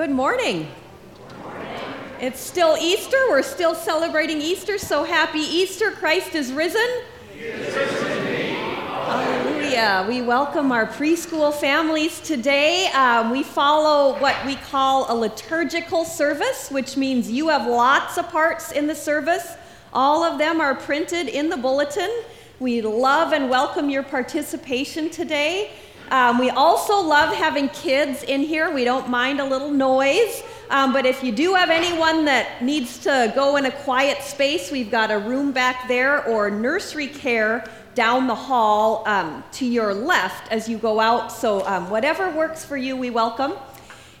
Good morning. It's still Easter. We're still celebrating Easter. So happy Easter. Christ is risen. Hallelujah. We welcome our preschool families today. Um, we follow what we call a liturgical service, which means you have lots of parts in the service. All of them are printed in the bulletin. We love and welcome your participation today. Um, we also love having kids in here. We don't mind a little noise. Um, but if you do have anyone that needs to go in a quiet space, we've got a room back there or nursery care down the hall um, to your left as you go out. So, um, whatever works for you, we welcome.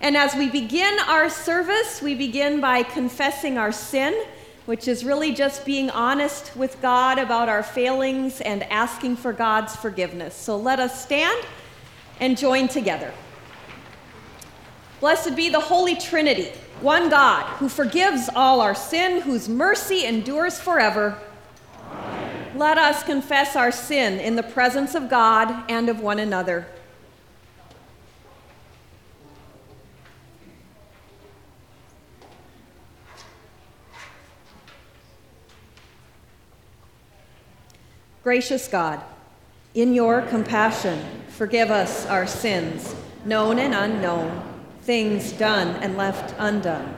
And as we begin our service, we begin by confessing our sin, which is really just being honest with God about our failings and asking for God's forgiveness. So, let us stand and join together. Blessed be the Holy Trinity, one God, who forgives all our sin, whose mercy endures forever. Amen. Let us confess our sin in the presence of God and of one another. Gracious God, in your compassion, forgive us our sins, known and unknown, things done and left undone.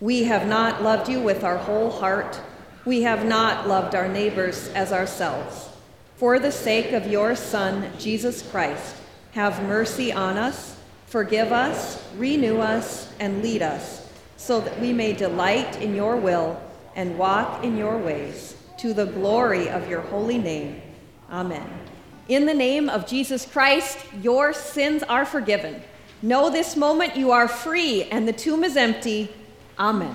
We have not loved you with our whole heart. We have not loved our neighbors as ourselves. For the sake of your Son, Jesus Christ, have mercy on us, forgive us, renew us, and lead us, so that we may delight in your will and walk in your ways, to the glory of your holy name. Amen. In the name of Jesus Christ, your sins are forgiven. Know this moment you are free and the tomb is empty. Amen.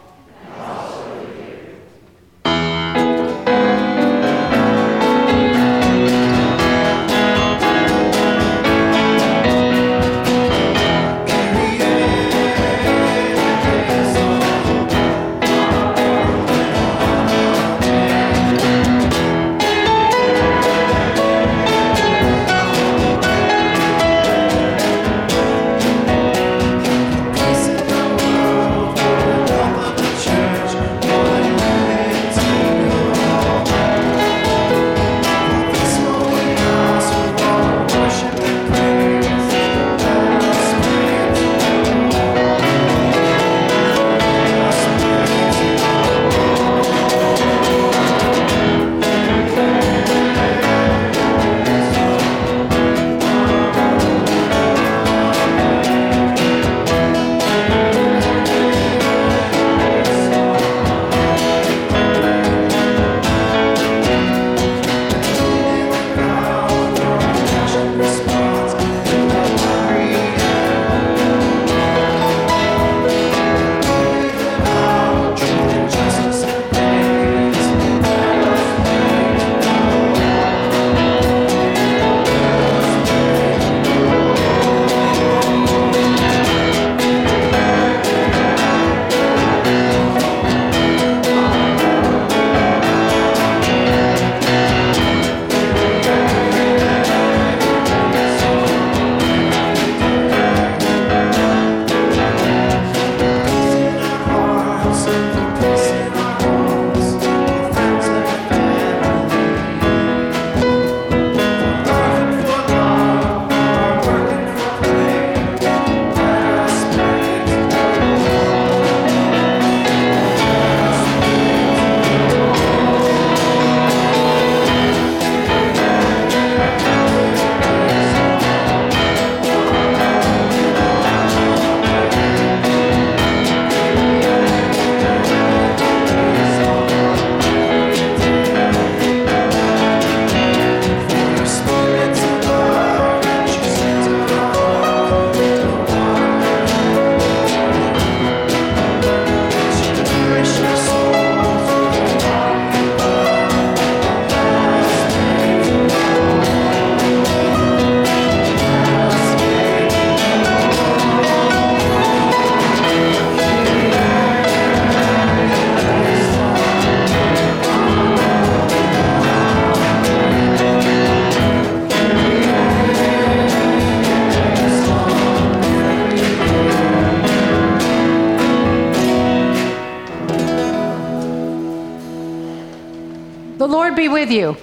With you.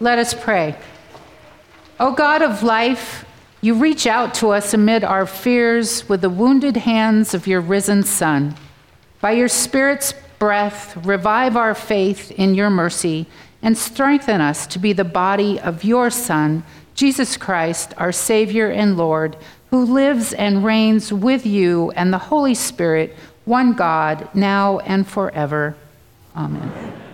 Let us pray. O God of life, you reach out to us amid our fears with the wounded hands of your risen Son. By your Spirit's breath, revive our faith in your mercy and strengthen us to be the body of your Son, Jesus Christ, our Savior and Lord, who lives and reigns with you and the Holy Spirit, one God, now and forever. Amen.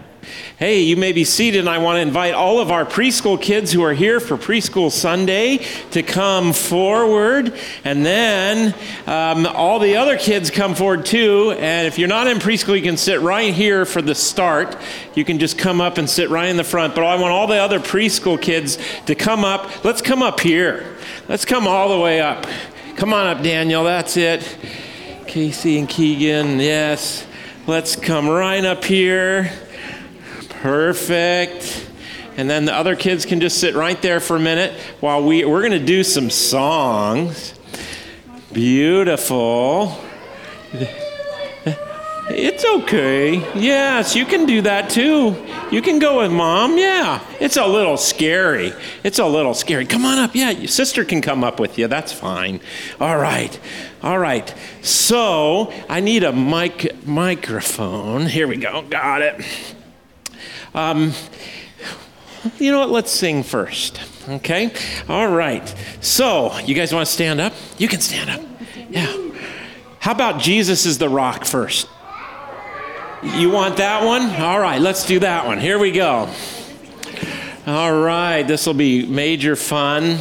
Hey, you may be seated, and I want to invite all of our preschool kids who are here for Preschool Sunday to come forward. And then um, all the other kids come forward too. And if you're not in preschool, you can sit right here for the start. You can just come up and sit right in the front. But I want all the other preschool kids to come up. Let's come up here. Let's come all the way up. Come on up, Daniel. That's it. Casey and Keegan, yes. Let's come right up here. Perfect. And then the other kids can just sit right there for a minute while we, we're going to do some songs. Beautiful. It's okay. Yes, you can do that too. You can go with mom. Yeah. It's a little scary. It's a little scary. Come on up. Yeah, your sister can come up with you. That's fine. All right. All right. So I need a mic microphone. Here we go. Got it. Um, you know what? Let's sing first. Okay? All right. So, you guys want to stand up? You can stand up. Yeah. How about Jesus is the rock first? You want that one? All right, let's do that one. Here we go. All right, this will be major fun.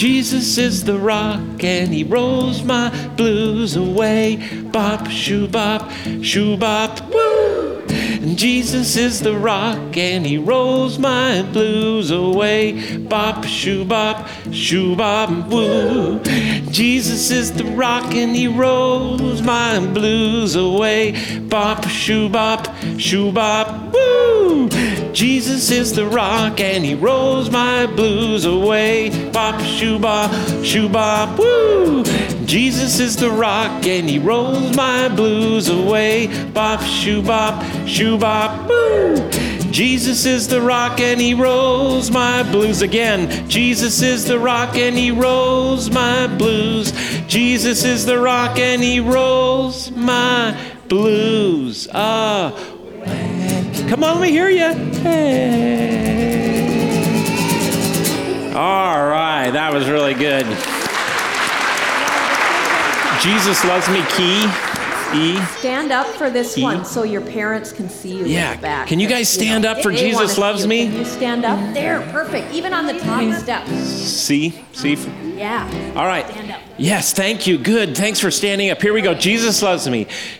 Jesus is the rock and he rolls my blues away. Bop, shoo bop, shoo bop, woo! And Jesus is the rock and he rolls my blues away. Bop, shoo bop, shoo bop, woo! Jesus is the rock and he rolls my blues away. Bop, shoo bop, shoo bop, woo! Jesus is the rock and he rolls my blues away. Bop, shoo bop, shoo bop, woo! Jesus is the rock and he rolls my blues away. Bop, shoo bop, shoo bop, woo! Jesus is the rock and he rolls my blues again. Jesus is the rock and he rolls my blues. Jesus is the rock and he rolls my blues. Ah, come on, let me hear you. Hey. All right, that was really good. Jesus loves me, key. E. Stand up for this E. one so your parents can see you Yeah, in the back. can you guys stand up for Jesus Loves. Me? Can you stand up? There, perfect. Even on the top mm-hmm. step. See? See? Yeah. All right. Yes, thank you. Good. Thanks for standing up. Here we go. Jesus loves me.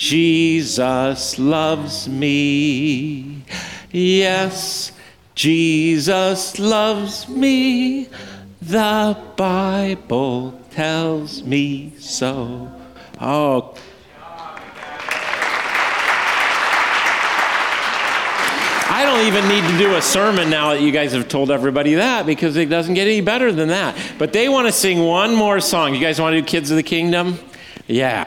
Jesus loves me. Yes, Jesus loves me. The Bible tells me so. Oh, I don't even need to do a sermon now that you guys have told everybody that because it doesn't get any better than that. But they want to sing one more song. You guys want to do Kids of the Kingdom? Yeah.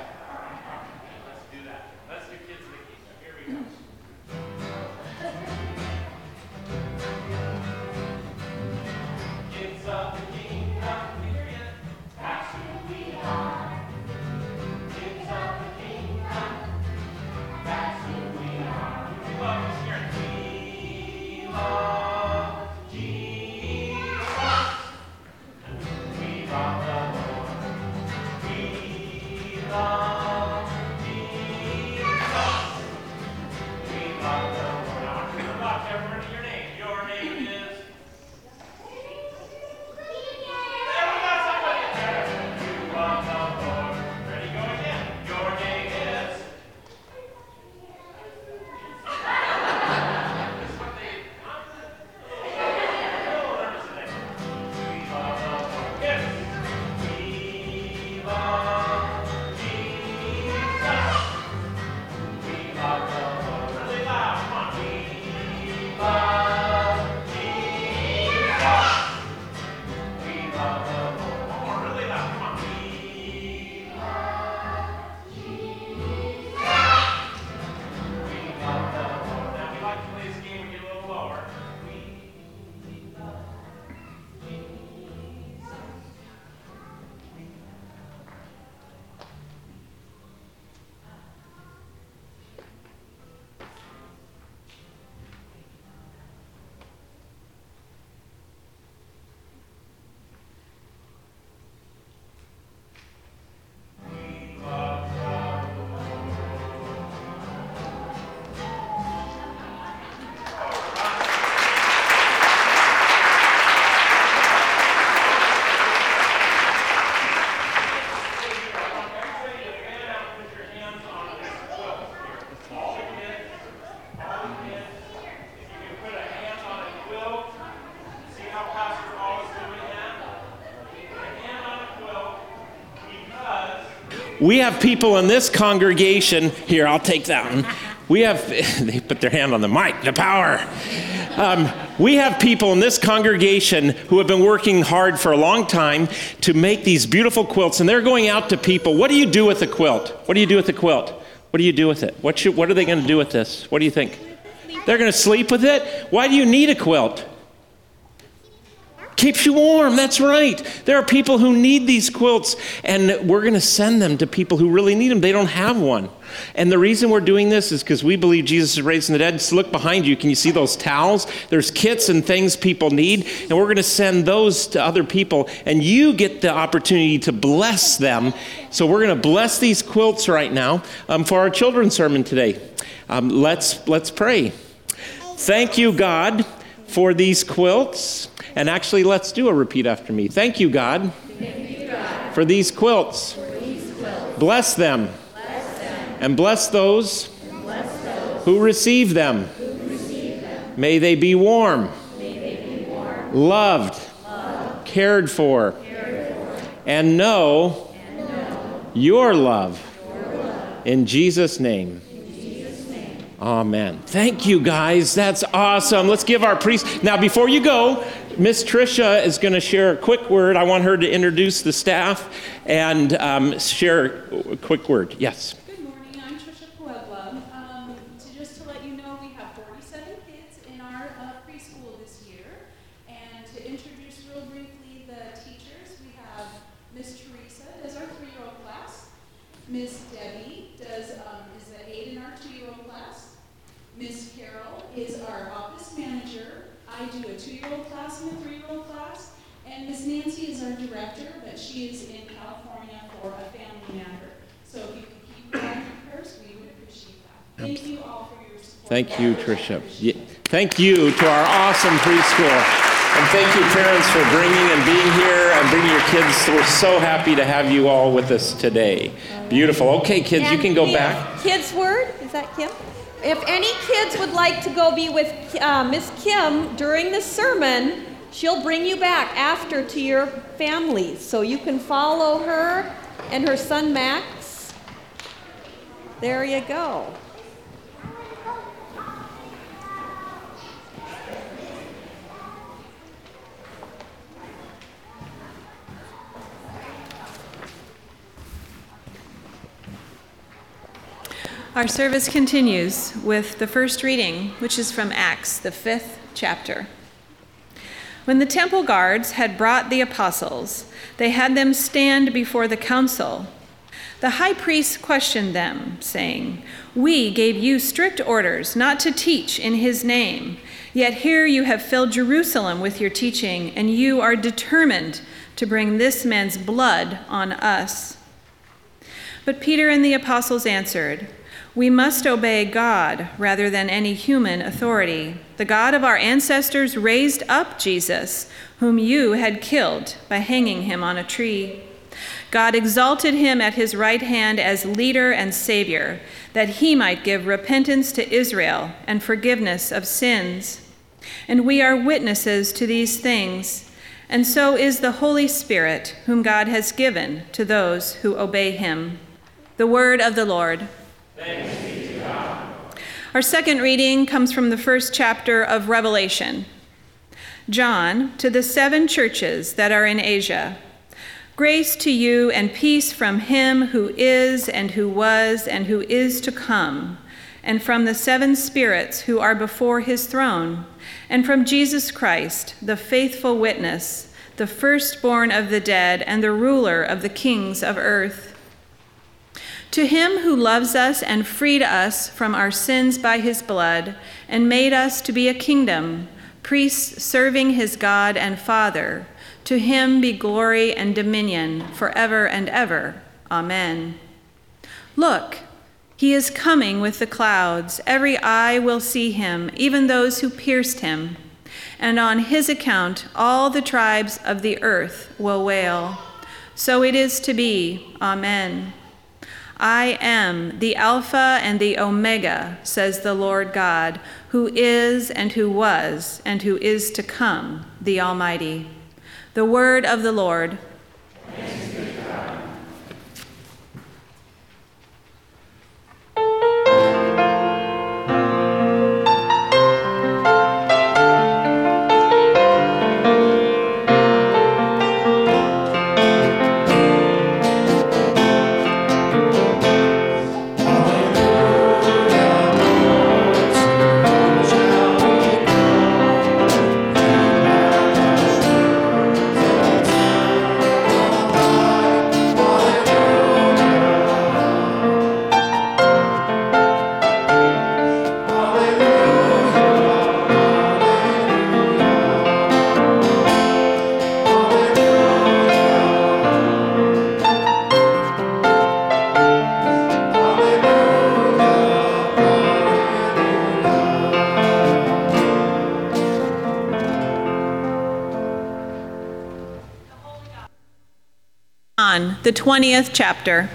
We have people in this congregation, here, I'll take that one. we have, they put their hand on the mic, the power. Um, we have people in this congregation who have been working hard for a long time to make these beautiful quilts, and they're going out to people. What do you do with a quilt? What do you do with a quilt? What do you do with it? What, should, what are they going to do with this? What do you think? They're going to sleep with it? Why do you need a quilt? Keeps you warm, that's right. There are people who need these quilts, and we're going to send them to people who really need them. They don't have one. And the reason we're doing this is because we believe Jesus is from the dead. Just look behind you. Can you see those towels? There's kits and things people need, and we're going to send those to other people, and you get the opportunity to bless them. So we're going to bless these quilts right now um, for our children's sermon today. Um, let's, let's pray. Thank you, God, for these quilts. And actually, let's do a repeat after me. Thank you, God, you, God for, these quilts. for these quilts. Bless them. Bless them. And bless those, Bless those who receive them. who receive them. May they be warm, they be warm, loved, cared for, cared for, and know and know your love. your love. In Jesus' name. Amen. Thank you, guys. That's awesome. Let's give our priest. Now, before you go, Miss Tricia is going to share a quick word. I want her to introduce the staff and um, share a quick word. Yes. Good morning, I'm Trisha Puebla. Um, to just to let you know, we have 47 kids in our uh, preschool this year. And to introduce real briefly the teachers, we have Miss Teresa does our three-year-old class. Miss Debbie does um, is the aide in our two-year-old class. Miss Carol is our office manager. I do a two-year-old class and a three-year-old class. And Miss Nancy is our director, but she is in California for a family matter. So if you could keep her on your prayers, we would appreciate that. Thank you all for your support. Thank you, Tricia. Ye- Thank you to our awesome preschool. And thank you, parents, for bringing and being here and bringing your kids. We're so happy to have you all with us today. Beautiful. Okay, kids, you can go back. Kids' word, is that Kim? If any kids would like to go be with uh, Miss Kim during the sermon, she'll bring you back after to your families. So you can follow her and her son Max. There you go. Our service continues with the first reading, which is from Acts, the fifth chapter. When the temple guards had brought the apostles, they had them stand before the council. The high priest questioned them, saying, We gave you strict orders not to teach in his name, yet here you have filled Jerusalem with your teaching, and you are determined to bring this man's blood on us. But Peter and the apostles answered, We must obey God rather than any human authority. The God of our ancestors raised up Jesus, whom you had killed by hanging him on a tree. God exalted him at his right hand as leader and savior, that he might give repentance to Israel and forgiveness of sins. And we are witnesses to these things, and so is the Holy Spirit, whom God has given to those who obey him. The word of the Lord. Our second reading comes from the first chapter of Revelation. John, to the seven churches that are in Asia. Grace to you and peace from him who is, and who was, and who is to come, and from the seven spirits who are before his throne, and from Jesus Christ, the faithful witness, the firstborn of the dead, and the ruler of the kings of earth. To him who loves us and freed us from our sins by his blood, and made us to be a kingdom, priests serving his God and Father, to him be glory and dominion forever and ever. Amen. Look, he is coming with the clouds. Every eye will see him, even those who pierced him. And on his account, all the tribes of the earth will wail. So it is to be. Amen. I am the Alpha and the Omega, says the Lord God, who is and who was and who is to come, the Almighty. The word of the Lord. The 20th chapter.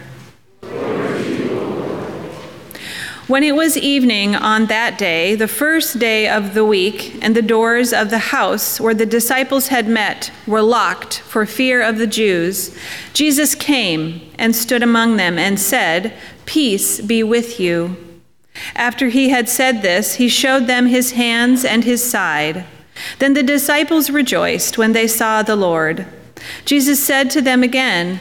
When it was evening on that day, the first day of the week, and the doors of the house where the disciples had met were locked for fear of the Jews, Jesus came and stood among them and said, Peace be with you. After he had said this, he showed them his hands and his side. Then the disciples rejoiced when they saw the Lord. Jesus said to them again,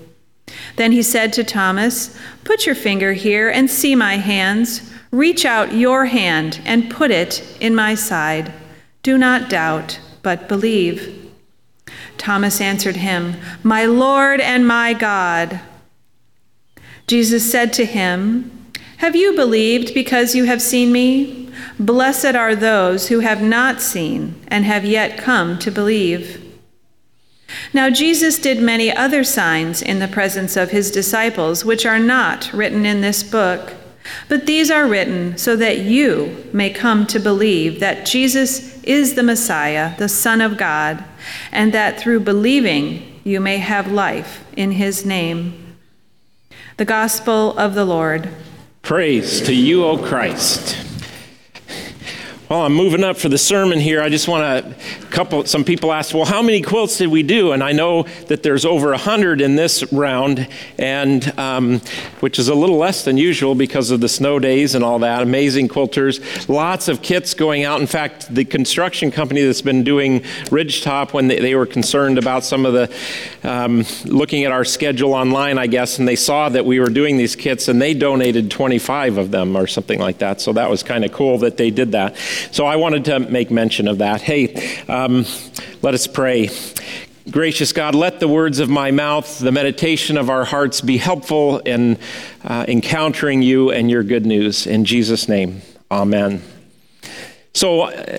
Then he said to Thomas, Put your finger here and see my hands. Reach out your hand and put it in my side. Do not doubt, but believe. Thomas answered him, My Lord and my God. Jesus said to him, Have you believed because you have seen me? Blessed are those who have not seen and have yet come to believe. Now, Jesus did many other signs in the presence of his disciples, which are not written in this book. But these are written so that you may come to believe that Jesus is the Messiah, the Son of God, and that through believing you may have life in his name. The Gospel of the Lord. Praise to you, O Christ. Well, I'm moving up for the sermon here. I just want to couple some people asked, "Well, how many quilts did we do?" And I know that there's over hundred in this round, and um, which is a little less than usual because of the snow days and all that. Amazing quilters, lots of kits going out. In fact, the construction company that's been doing Ridgetop when they, they were concerned about some of the um, looking at our schedule online, I guess, and they saw that we were doing these kits, and they donated 25 of them or something like that. So that was kind of cool that they did that. So I wanted to make mention of that. Hey, um, let us pray. Gracious God, let the words of my mouth, the meditation of our hearts be helpful in uh, encountering you and your good news. In Jesus' name, amen. So, uh,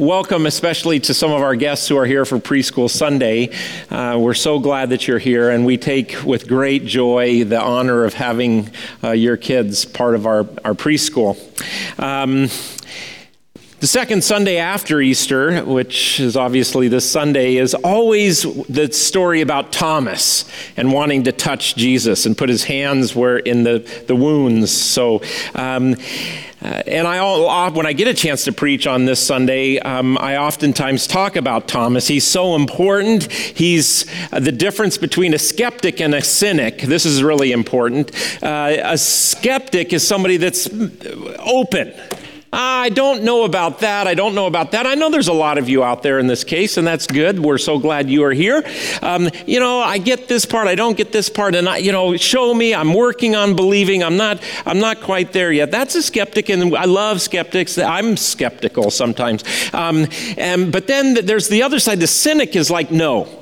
welcome especially to some of our guests who are here for Preschool Sunday. Uh, we're so glad that you're here, and we take with great joy the honor of having uh, your kids part of our, our preschool. Um, the second Sunday after Easter, which is obviously this Sunday, is always the story about Thomas and wanting to touch Jesus and put his hands where in the, the wounds. So, um, uh, and I, when I get a chance to preach on this Sunday, um, I oftentimes talk about Thomas. He's so important. He's uh, the difference between a skeptic and a cynic. This is really important. Uh, a skeptic is somebody that's open I don't know about that. I don't know about that. I know there's a lot of you out there in this case, and that's good. We're so glad you are here. Um, you know, I get this part. I don't get this part, and I, you know, show me. I'm working on believing. I'm not. I'm not quite there yet. That's a skeptic, and I love skeptics. I'm skeptical sometimes. Um, and but then there's the other side. The cynic is like, no.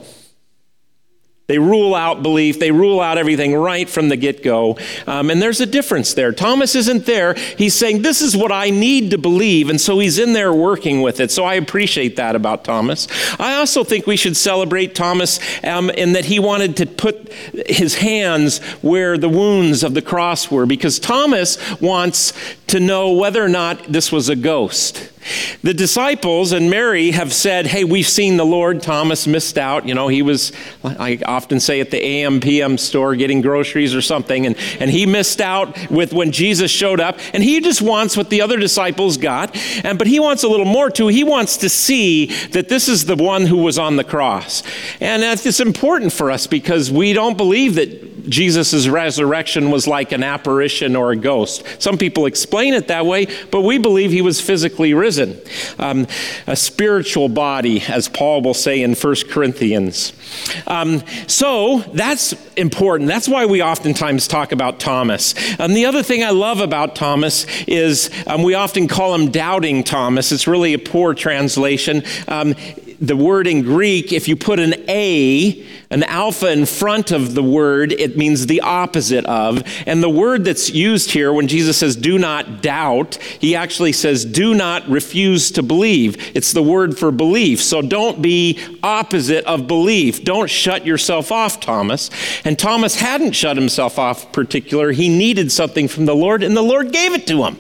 They rule out belief. They rule out everything right from the get go. Um, and there's a difference there. Thomas isn't there. He's saying, This is what I need to believe. And so he's in there working with it. So I appreciate that about Thomas. I also think we should celebrate Thomas um, in that he wanted to put his hands where the wounds of the cross were because Thomas wants to know whether or not this was a ghost. The disciples and Mary have said, Hey, we've seen the Lord. Thomas missed out. You know, he was, I often say, at the AM PM store getting groceries or something, and, and he missed out with when Jesus showed up. And he just wants what the other disciples got. And, but he wants a little more too. He wants to see that this is the one who was on the cross. And uh, it's important for us because we don't believe that Jesus' resurrection was like an apparition or a ghost. Some people explain it that way, but we believe he was physically risen. Um, a spiritual body, as Paul will say in 1 Corinthians. Um, so that's important. That's why we oftentimes talk about Thomas. And the other thing I love about Thomas is um, we often call him doubting Thomas. It's really a poor translation. The word in Greek, if you put an A, an alpha in front of the word, it means the opposite of. And the word that's used here when Jesus says, do not doubt, he actually says, do not refuse to believe. It's the word for belief. So don't be opposite of belief. Don't shut yourself off, Thomas. And Thomas hadn't shut himself off particular. He needed something from the Lord, and the Lord gave it to him.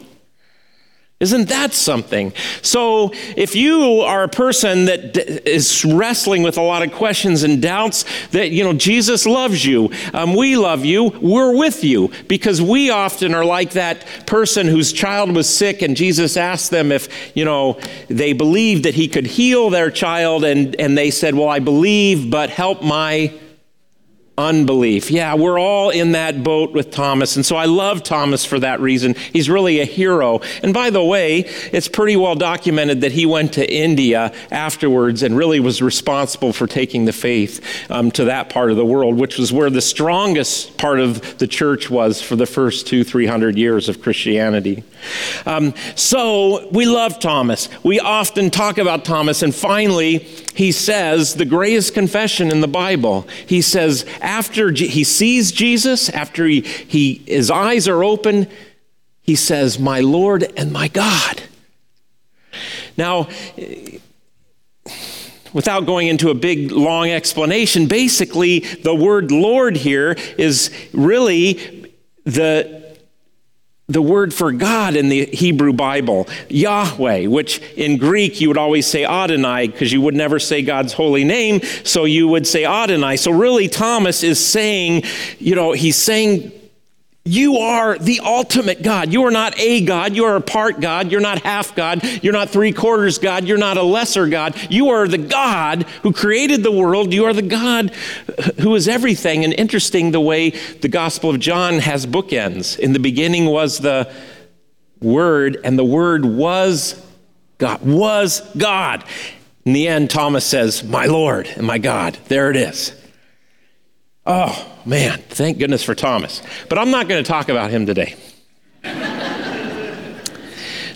Isn't that something? So, if you are a person that is wrestling with a lot of questions and doubts, that, you know, Jesus loves you, um, we love you, we're with you, because we often are like that person whose child was sick and Jesus asked them if, you know, they believed that he could heal their child, and, and they said, Well, I believe, but help my unbelief. Yeah, we're all in that boat with Thomas. And so I love Thomas for that reason. He's really a hero. And by the way, it's pretty well documented that he went to India afterwards and really was responsible for taking the faith um, to that part of the world, which was where the strongest part of the church was for the first two, three hundred years of Christianity. Um, so we love Thomas. We often talk about Thomas. And finally, he says the greatest confession in the Bible. He says, after he sees Jesus, after he, he, his eyes are open, he says, My Lord and my God. Now, without going into a big long explanation, basically the word Lord here is really the the word for God in the Hebrew Bible, Yahweh, which in Greek you would always say Adonai because you would never say God's holy name, so you would say Adonai. So really, Thomas is saying, you know, he's saying you are the ultimate God. You are not a God. You are a part God. You're not half God. You're not three quarters God. You're not a lesser God. You are the God who created the world. You are the God who is everything. And interesting the way the Gospel of John has bookends. In the beginning was the Word, and the Word was God. Was God. In the end, Thomas says, My Lord and my God. There it is. Oh, man, thank goodness for Thomas. But I'm not going to talk about him today.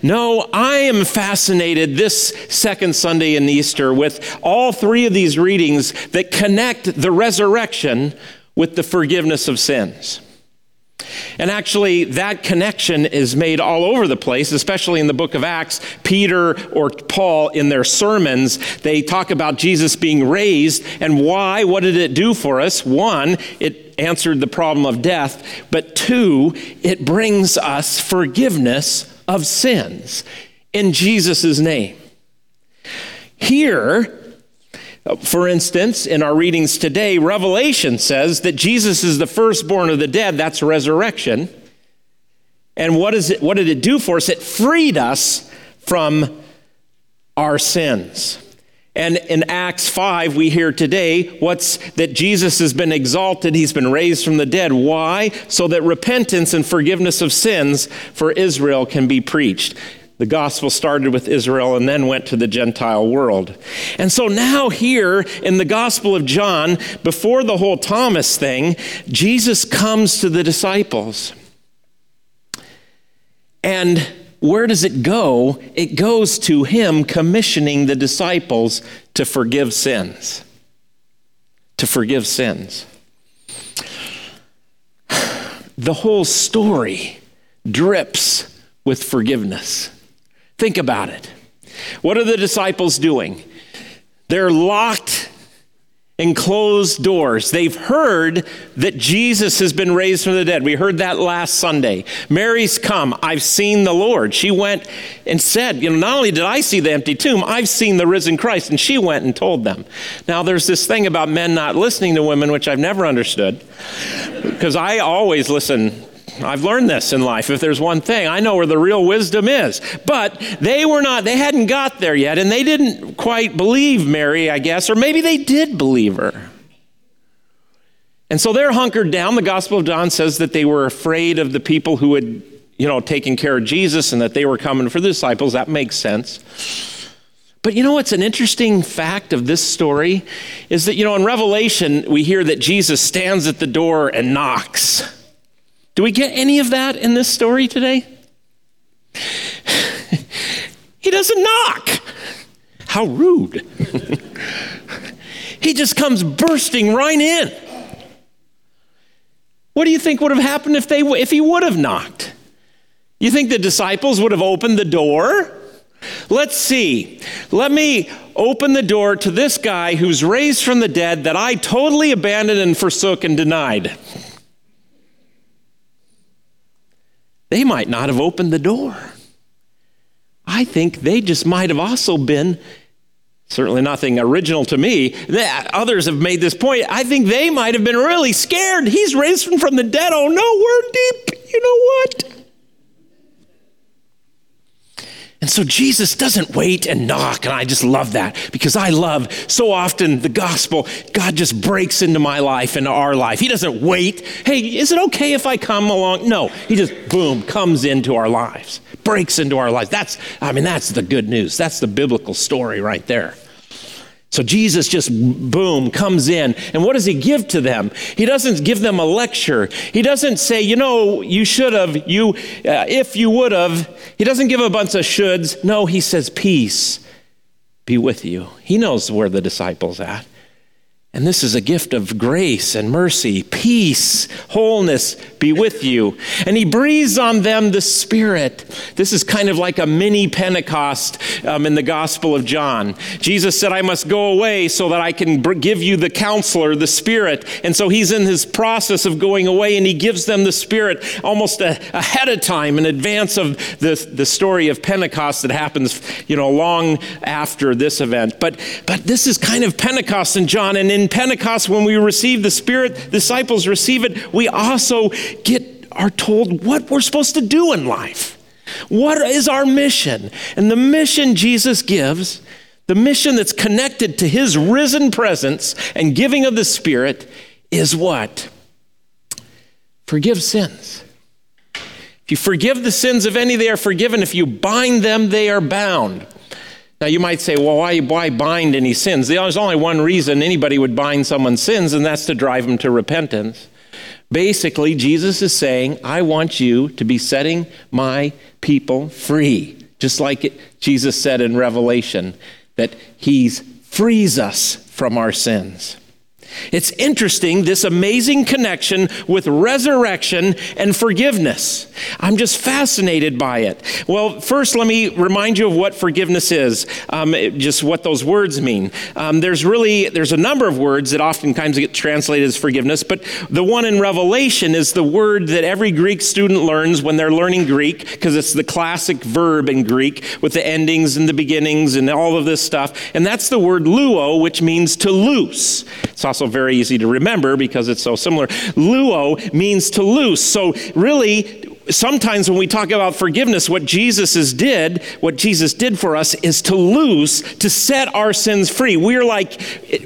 No, I am fascinated this second Sunday in Easter with all three of these readings that connect the resurrection with the forgiveness of sins. And actually, that connection is made all over the place, especially in the book of Acts. Peter or Paul, in their sermons, they talk about Jesus being raised and why. What did it do for us? One, it answered the problem of death, but two, it brings us forgiveness of sins in Jesus' name. Here, for instance, in our readings today, Revelation says that Jesus is the firstborn of the dead. That's resurrection. And what, is it, what did it do for us? It freed us from our sins. And in Acts 5, we hear today what's that Jesus has been exalted, he's been raised from the dead. Why? So that repentance and forgiveness of sins for Israel can be preached. The gospel started with Israel and then went to the Gentile world. And so now, here in the Gospel of John, before the whole Thomas thing, Jesus comes to the disciples. And where does it go? It goes to him commissioning the disciples to forgive sins. To forgive sins. The whole story drips with forgiveness. Think about it. What are the disciples doing? They're locked in closed doors. They've heard that Jesus has been raised from the dead. We heard that last Sunday. Mary's come. I've seen the Lord. She went and said, You know, not only did I see the empty tomb, I've seen the risen Christ. And she went and told them. Now, there's this thing about men not listening to women, which I've never understood, because I always listen I've learned this in life. If there's one thing, I know where the real wisdom is. But they were not, they hadn't got there yet, and they didn't quite believe Mary, I guess, or maybe they did believe her. And so they're hunkered down. The Gospel of John says that they were afraid of the people who had, you know, taken care of Jesus and that they were coming for the disciples. That makes sense. But you know what's an interesting fact of this story is that, you know, in Revelation, we hear that Jesus stands at the door and knocks. Do we get any of that in this story today? he doesn't knock. How rude. he just comes bursting right in. What do you think would have happened if, they, if he would have knocked? You think the disciples would have opened the door? Let's see. Let me open the door to this guy who's raised from the dead that I totally abandoned and forsook and denied. They might not have opened the door. I think they just might have also been, certainly nothing original to me. Others have made this point. I think they might have been really scared. He's raised from the dead. Oh no, we're deep. You know what? And so Jesus doesn't wait and knock. And I just love that because I love so often the gospel, God just breaks into my life, into our life. He doesn't wait. Hey, is it okay if I come along? No, he just, boom, comes into our lives, breaks into our lives. That's, I mean, that's the good news. That's the biblical story right there. So Jesus just boom comes in. And what does he give to them? He doesn't give them a lecture. He doesn't say, you know, you should have, you, uh, if you would have. He doesn't give a bunch of shoulds. No, he says, peace be with you. He knows where the disciples at. And this is a gift of grace and mercy, peace, wholeness be with you. And he breathes on them the Spirit. This is kind of like a mini Pentecost um, in the Gospel of John. Jesus said, I must go away so that I can give you the counselor, the Spirit. And so he's in his process of going away and he gives them the Spirit almost a, ahead of time in advance of the, the story of Pentecost that happens, you know, long after this event. But, but this is kind of Pentecost in John. And in Pentecost, when we receive the Spirit, disciples receive it, we also get are told what we're supposed to do in life. What is our mission? And the mission Jesus gives, the mission that's connected to his risen presence and giving of the Spirit, is what? Forgive sins. If you forgive the sins of any, they are forgiven. If you bind them, they are bound. Now, you might say, well, why, why bind any sins? There's only one reason anybody would bind someone's sins, and that's to drive them to repentance. Basically, Jesus is saying, I want you to be setting my people free. Just like it, Jesus said in Revelation, that he frees us from our sins. It's interesting, this amazing connection with resurrection and forgiveness. I'm just fascinated by it. Well, first, let me remind you of what forgiveness is, um, just what those words mean. Um, there's really, there's a number of words that oftentimes get translated as forgiveness, but the one in Revelation is the word that every Greek student learns when they're learning Greek, because it's the classic verb in Greek with the endings and the beginnings and all of this stuff. And that's the word luo, which means to loose. It's also also very easy to remember because it's so similar. Luo means to loose. So, really, sometimes when we talk about forgiveness, what Jesus did, what Jesus did for us is to loose, to set our sins free. We're like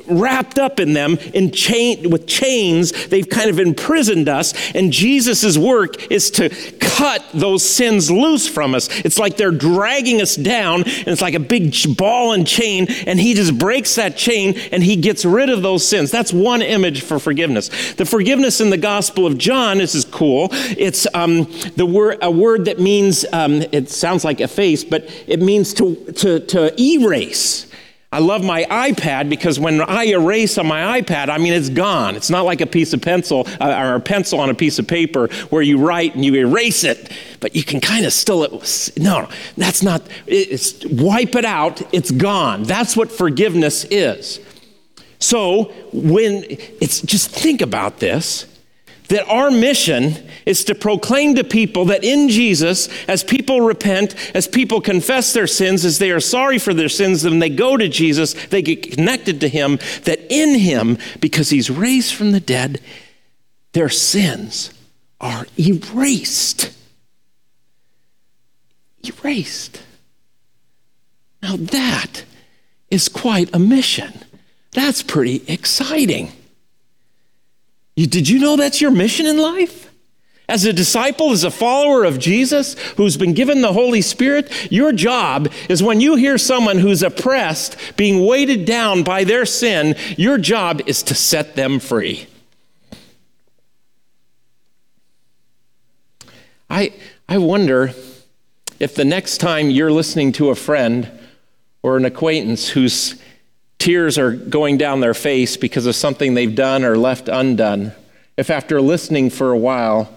wrapped up in them in chain with chains. They've kind of imprisoned us, and Jesus' work is to cut those sins loose from us. It's like they're dragging us down, and it's like a big ball and chain, and he just breaks that chain and he gets rid of those sins. That's one image for forgiveness. The forgiveness in the Gospel of John, this is cool. It's um, the word, a word that means, um, it sounds like efface, but it means to, to, to erase. I love my iPad because when I erase on my iPad, I mean, it's gone. It's not like a piece of pencil uh, or a pencil on a piece of paper where you write and you erase it, but you can kind of still, it, no, that's not, it's wipe it out, it's gone. That's what forgiveness is. So when it's just think about this that our mission is to proclaim to people that in Jesus, as people repent, as people confess their sins, as they are sorry for their sins, and they go to Jesus, they get connected to Him, that in Him, because He's raised from the dead, their sins are erased. Erased. Now that is quite a mission. That's pretty exciting. You, did you know that's your mission in life? As a disciple, as a follower of Jesus who's been given the Holy Spirit, your job is when you hear someone who's oppressed, being weighted down by their sin, your job is to set them free. I, I wonder if the next time you're listening to a friend or an acquaintance whose tears are going down their face because of something they've done or left undone, if after listening for a while,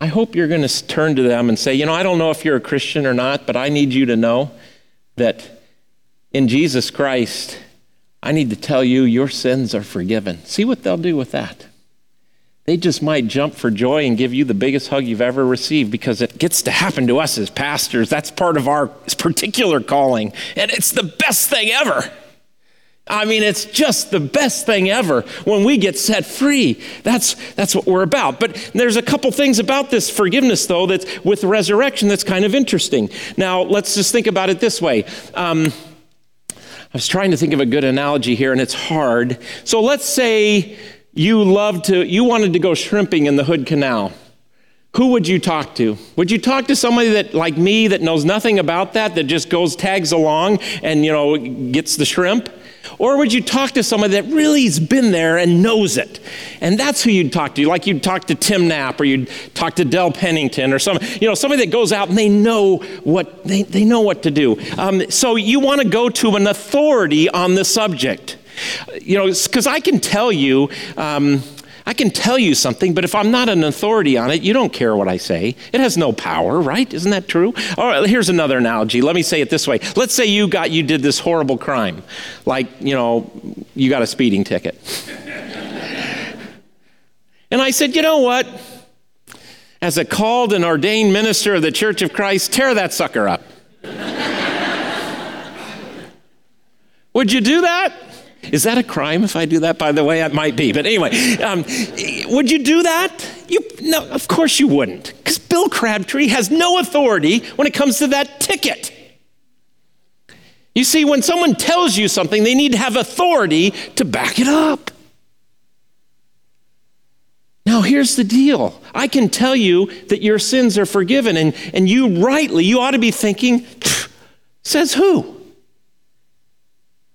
I hope you're going to turn to them and say, You know, I don't know if you're a Christian or not, but I need you to know that in Jesus Christ, I need to tell you your sins are forgiven. See what they'll do with that. They just might jump for joy and give you the biggest hug you've ever received because it gets to happen to us as pastors. That's part of our particular calling, and it's the best thing ever. I mean, it's just the best thing ever when we get set free. That's, that's what we're about. But there's a couple things about this forgiveness, though, that's with resurrection that's kind of interesting. Now, let's just think about it this way. Um, I was trying to think of a good analogy here, and it's hard. So let's say you loved to, you wanted to go shrimping in the Hood Canal who would you talk to? Would you talk to somebody that, like me, that knows nothing about that, that just goes tags along and you know gets the shrimp? Or would you talk to somebody that really has been there and knows it? And that's who you'd talk to. Like you'd talk to Tim Knapp or you'd talk to Dell Pennington or some, you know, somebody that goes out and they know what, they, they know what to do. Um, so you want to go to an authority on the subject. You know, because I can tell you, um, I can tell you something, but if I'm not an authority on it, you don't care what I say. It has no power, right? Isn't that true? All right, here's another analogy. Let me say it this way. Let's say you got you did this horrible crime. Like, you know, you got a speeding ticket. and I said, "You know what? As a called and ordained minister of the Church of Christ, tear that sucker up." Would you do that? Is that a crime if I do that? By the way, it might be. But anyway, um, would you do that? You, no, of course you wouldn't, because Bill Crabtree has no authority when it comes to that ticket. You see, when someone tells you something, they need to have authority to back it up. Now, here's the deal I can tell you that your sins are forgiven, and, and you rightly, you ought to be thinking, says who?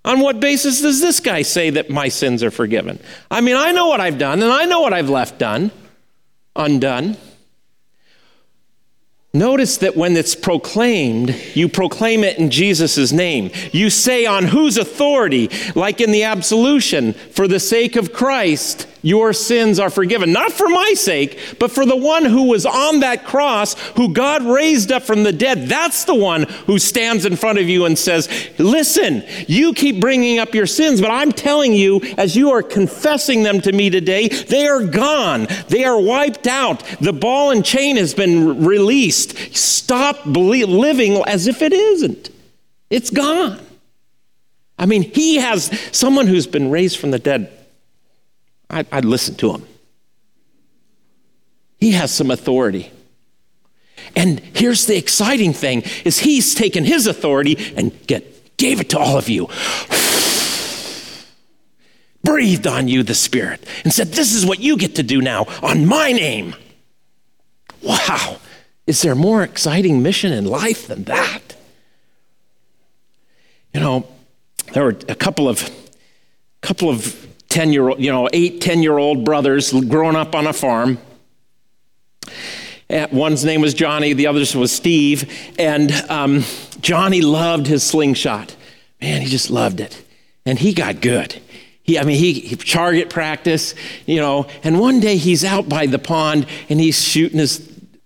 On what basis does this guy say that my sins are forgiven? I mean, I know what I've done and I know what I've left done, undone. Notice that when it's proclaimed, you proclaim it in Jesus' name. You say on whose authority, like in the absolution, for the sake of Christ, your sins are forgiven. Not for my sake, but for the one who was on that cross, who God raised up from the dead. That's the one who stands in front of you and says, Listen, you keep bringing up your sins, but I'm telling you, as you are confessing them to me today, they are gone. They are wiped out. The ball and chain has been released. Stop living as if it isn't. It's gone. I mean, he has someone who's been raised from the dead I'd, I'd listen to him. He has some authority. And here's the exciting thing is he's taken his authority and get, gave it to all of you. Breathed on you the Spirit and said, This is what you get to do now on my name. Wow. Is there more exciting mission in life than that? You know, there were a couple of couple of 10 year old, you know, eight, 10 year old brothers growing up on a farm. And one's name was Johnny, the other's was Steve. And um, Johnny loved his slingshot. Man, he just loved it. And he got good. He, I mean, he, he target practice, you know. And one day he's out by the pond and he's shooting his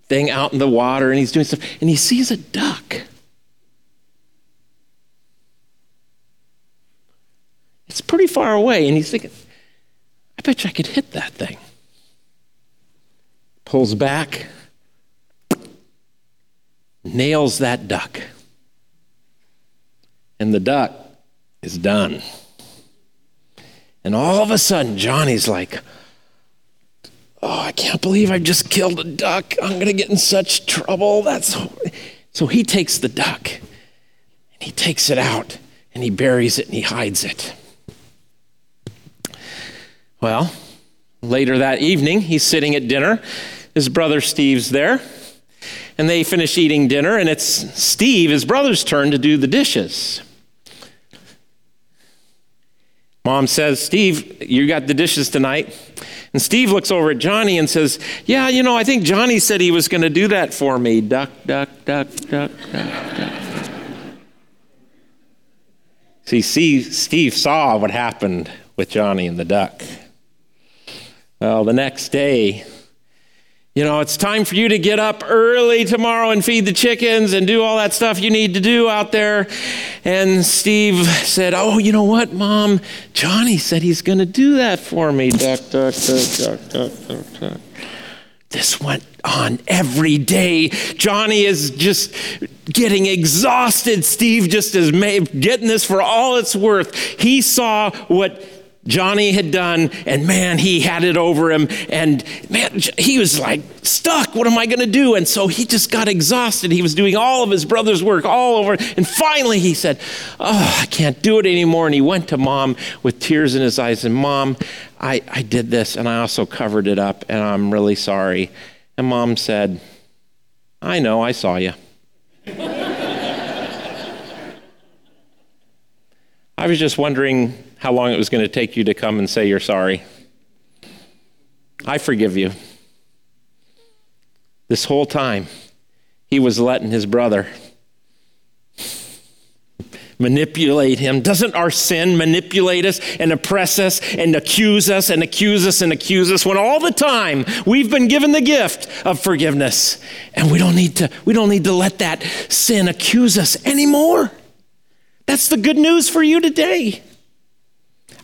thing out in the water and he's doing stuff. And he sees a duck. It's pretty far away, and he's thinking, I bet you I could hit that thing. Pulls back, nails that duck. And the duck is done. And all of a sudden, Johnny's like, Oh, I can't believe I just killed a duck. I'm going to get in such trouble. That's so he takes the duck and he takes it out and he buries it and he hides it. Well, Later that evening, he's sitting at dinner. His brother Steve's there. And they finish eating dinner, and it's Steve, his brother's turn to do the dishes. Mom says, Steve, you got the dishes tonight. And Steve looks over at Johnny and says, Yeah, you know, I think Johnny said he was going to do that for me. Duck, duck, duck, duck, duck, duck. See, see, Steve saw what happened with Johnny and the duck. Well, the next day, you know, it's time for you to get up early tomorrow and feed the chickens and do all that stuff you need to do out there. And Steve said, Oh, you know what, Mom? Johnny said he's going to do that for me. Duck, duck, duck, duck, duck, duck. This went on every day. Johnny is just getting exhausted. Steve just is getting this for all it's worth. He saw what Johnny had done, and man, he had it over him. And man, he was like stuck. What am I going to do? And so he just got exhausted. He was doing all of his brother's work all over. And finally, he said, Oh, I can't do it anymore. And he went to mom with tears in his eyes and, Mom, I, I did this, and I also covered it up, and I'm really sorry. And mom said, I know, I saw you. I was just wondering how long it was going to take you to come and say you're sorry. I forgive you. This whole time, he was letting his brother manipulate him. Doesn't our sin manipulate us and oppress us and accuse us and accuse us and accuse us when all the time we've been given the gift of forgiveness and we don't need to we don't need to let that sin accuse us anymore. That's the good news for you today.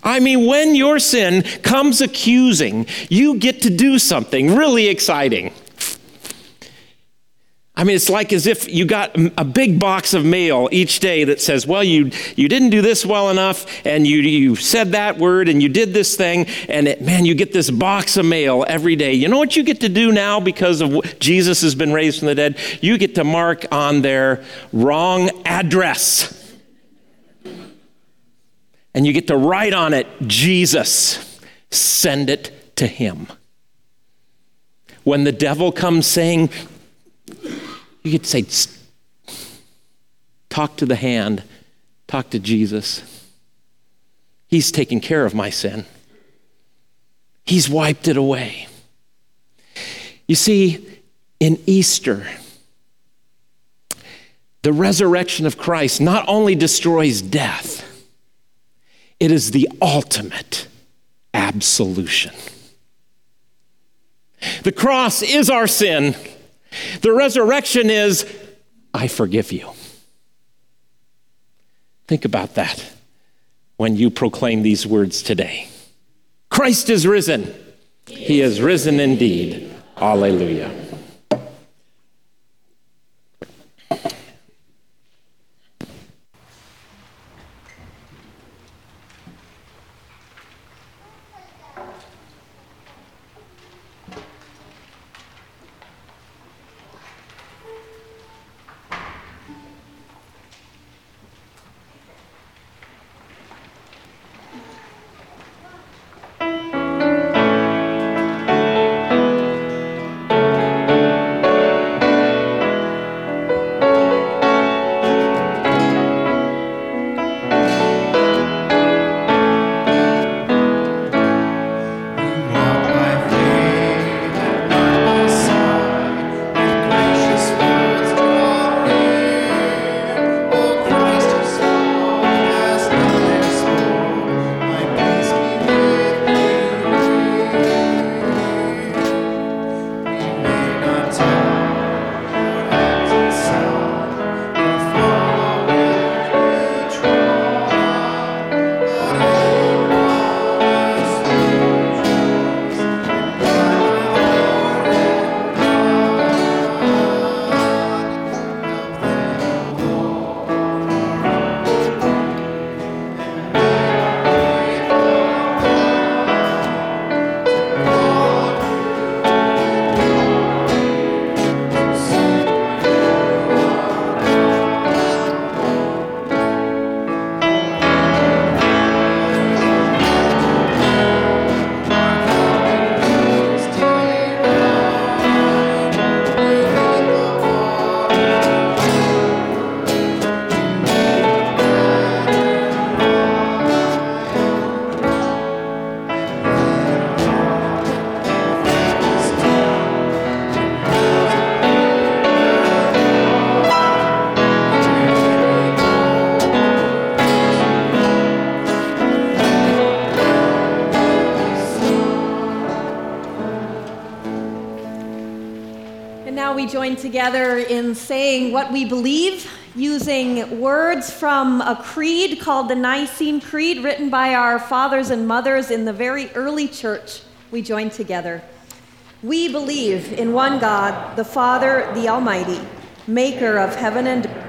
I mean, when your sin comes accusing, you get to do something really exciting. I mean, it's like as if you got a big box of mail each day that says, well, you, you didn't do this well enough, and you, you said that word, and you did this thing, and it, man, you get this box of mail every day. You know what you get to do now because of what Jesus has been raised from the dead? You get to mark on their wrong address and you get to write on it Jesus. Send it to him. When the devil comes saying, you get to say, talk to the hand, talk to Jesus. He's taken care of my sin, He's wiped it away. You see, in Easter, the resurrection of Christ not only destroys death, it is the ultimate absolution. The cross is our sin. The resurrection is, I forgive you. Think about that when you proclaim these words today. Christ is risen. He is risen indeed. Alleluia. In saying what we believe using words from a creed called the Nicene Creed, written by our fathers and mothers in the very early church. We join together. We believe in one God, the Father, the Almighty, maker of heaven and earth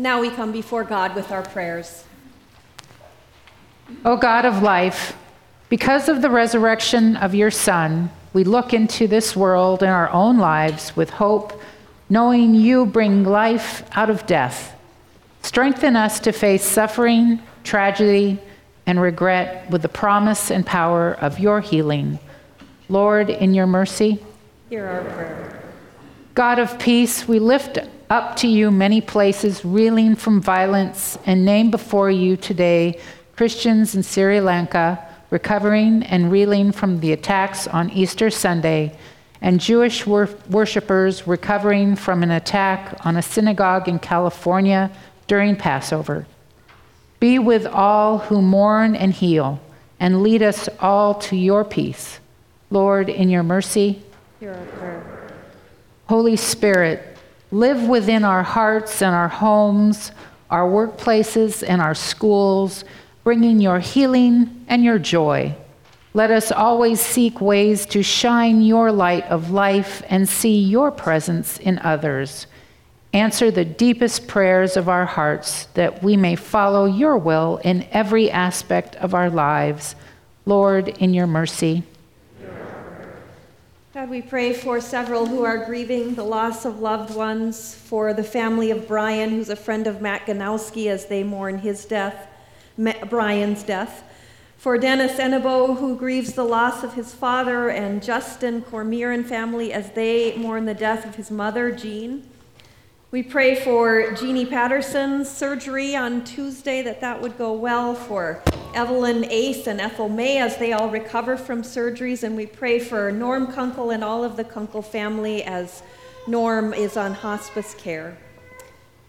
And now we come before God with our prayers. O God of life, because of the resurrection of your Son, we look into this world and our own lives with hope, knowing you bring life out of death. Strengthen us to face suffering, tragedy, and regret with the promise and power of your healing. Lord, in your mercy, hear our prayer. God of peace, we lift up to you many places reeling from violence and name before you today Christians in Sri Lanka recovering and reeling from the attacks on Easter Sunday, and Jewish wor- worshippers recovering from an attack on a synagogue in California during Passover. Be with all who mourn and heal, and lead us all to your peace. Lord, in your mercy, hear our prayer. Holy Spirit, live within our hearts and our homes, our workplaces and our schools, bringing your healing and your joy. Let us always seek ways to shine your light of life and see your presence in others. Answer the deepest prayers of our hearts that we may follow your will in every aspect of our lives. Lord, in your mercy. God, we pray for several who are grieving the loss of loved ones, for the family of Brian, who's a friend of Matt Ganowski, as they mourn his death, Brian's death, for Dennis Enebo, who grieves the loss of his father, and Justin Cormier and family as they mourn the death of his mother, Jean. We pray for Jeannie Patterson's surgery on Tuesday, that that would go well for Evelyn Ace and Ethel May as they all recover from surgeries. And we pray for Norm Kunkel and all of the Kunkel family as Norm is on hospice care.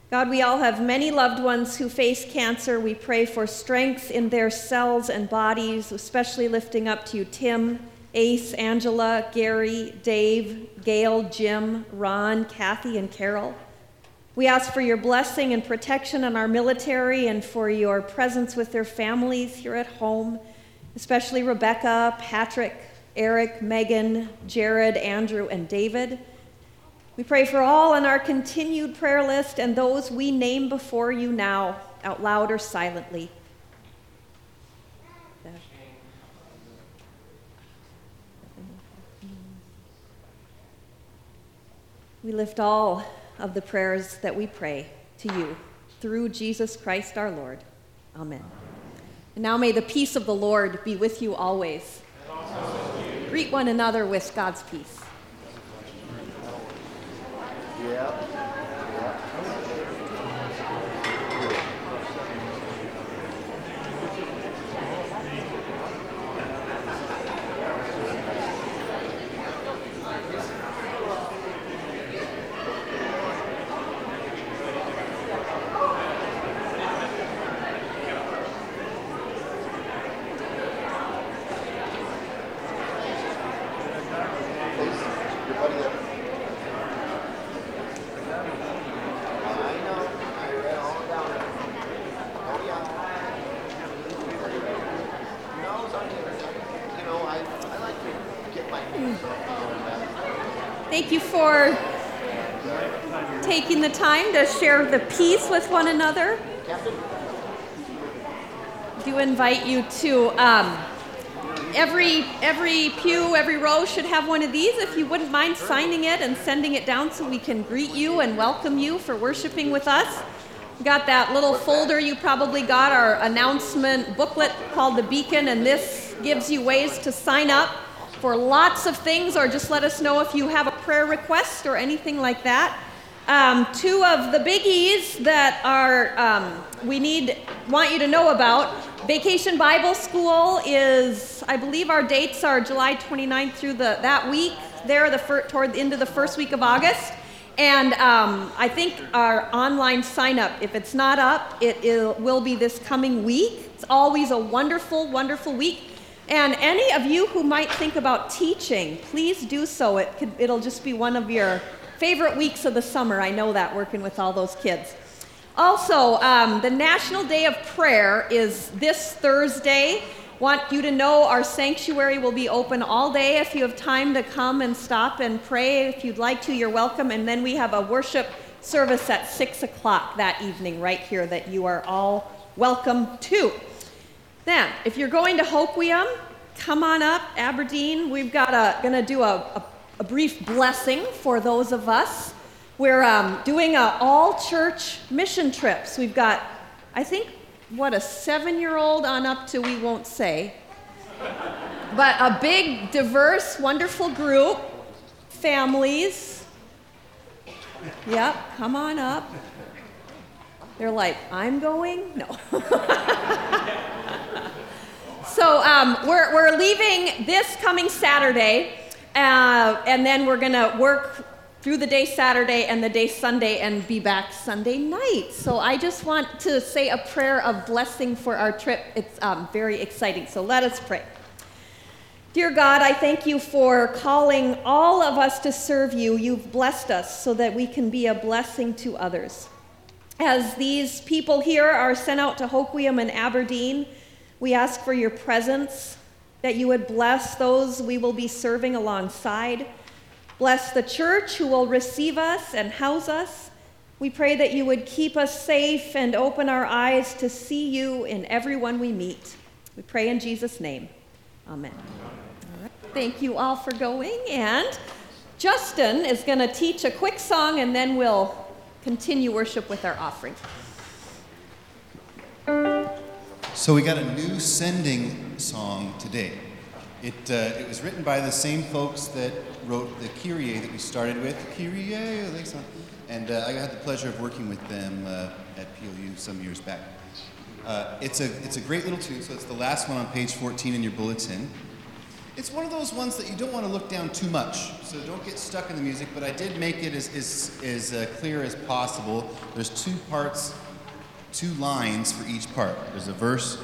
God, we all have many loved ones who face cancer. We pray for strength in their cells and bodies, especially lifting up to you Tim, Ace, Angela, Gary, Dave, Gail, Jim, Ron, Kathy, and Carol. We ask for your blessing and protection on our military and for your presence with their families here at home, especially Rebecca, Patrick, Eric, Megan, Jared, Andrew, and David. We pray for all on our continued prayer list and those we name before you now, out loud or silently. We lift all of the prayers that we pray to you through Jesus Christ our Lord. Amen. And now may the peace of the Lord be with you always. Greet one another with God's peace. Yeah. The peace with one another. I do invite you to um, every every pew, every row should have one of these. If you wouldn't mind signing it and sending it down so we can greet you and welcome you for worshiping with us. Got that little folder you probably got our announcement booklet called the Beacon, and this gives you ways to sign up for lots of things, or just let us know if you have a prayer request or anything like that. Um, two of the biggies that are um, we need want you to know about. Vacation Bible School is, I believe, our dates are July 29th through the that week. There, the fir- toward the end of the first week of August. And um, I think our online sign up, if it's not up, it il- will be this coming week. It's always a wonderful, wonderful week. And any of you who might think about teaching, please do so. It could, it'll just be one of your favorite weeks of the summer. I know that working with all those kids. Also, um, the National Day of Prayer is this Thursday. Want you to know our sanctuary will be open all day. If you have time to come and stop and pray, if you'd like to, you're welcome. And then we have a worship service at 6 o'clock that evening, right here, that you are all welcome to. Then, if you're going to Hoquiam, come on up, Aberdeen. We've got a going to do a, a, a, brief blessing for those of us. We're um, doing a all church mission trips. We've got, I think, what a seven-year-old on up to we won't say, but a big, diverse, wonderful group, families. Yep, come on up. They're like, I'm going? No. so um, we're, we're leaving this coming Saturday, uh, and then we're going to work through the day Saturday and the day Sunday and be back Sunday night. So I just want to say a prayer of blessing for our trip. It's um, very exciting. So let us pray. Dear God, I thank you for calling all of us to serve you. You've blessed us so that we can be a blessing to others. As these people here are sent out to Hoquiam and Aberdeen, we ask for your presence, that you would bless those we will be serving alongside. Bless the church who will receive us and house us. We pray that you would keep us safe and open our eyes to see you in everyone we meet. We pray in Jesus' name. Amen. Thank you all for going. And Justin is going to teach a quick song and then we'll continue worship with our offering. So we got a new sending song today. It, uh, it was written by the same folks that wrote the Kyrie that we started with, Kyrie. And uh, I had the pleasure of working with them uh, at PLU some years back. Uh, it's, a, it's a great little tune, so it's the last one on page 14 in your bulletin. It's one of those ones that you don't want to look down too much, so don't get stuck in the music, but I did make it as, as, as uh, clear as possible. There's two parts, two lines for each part. There's a verse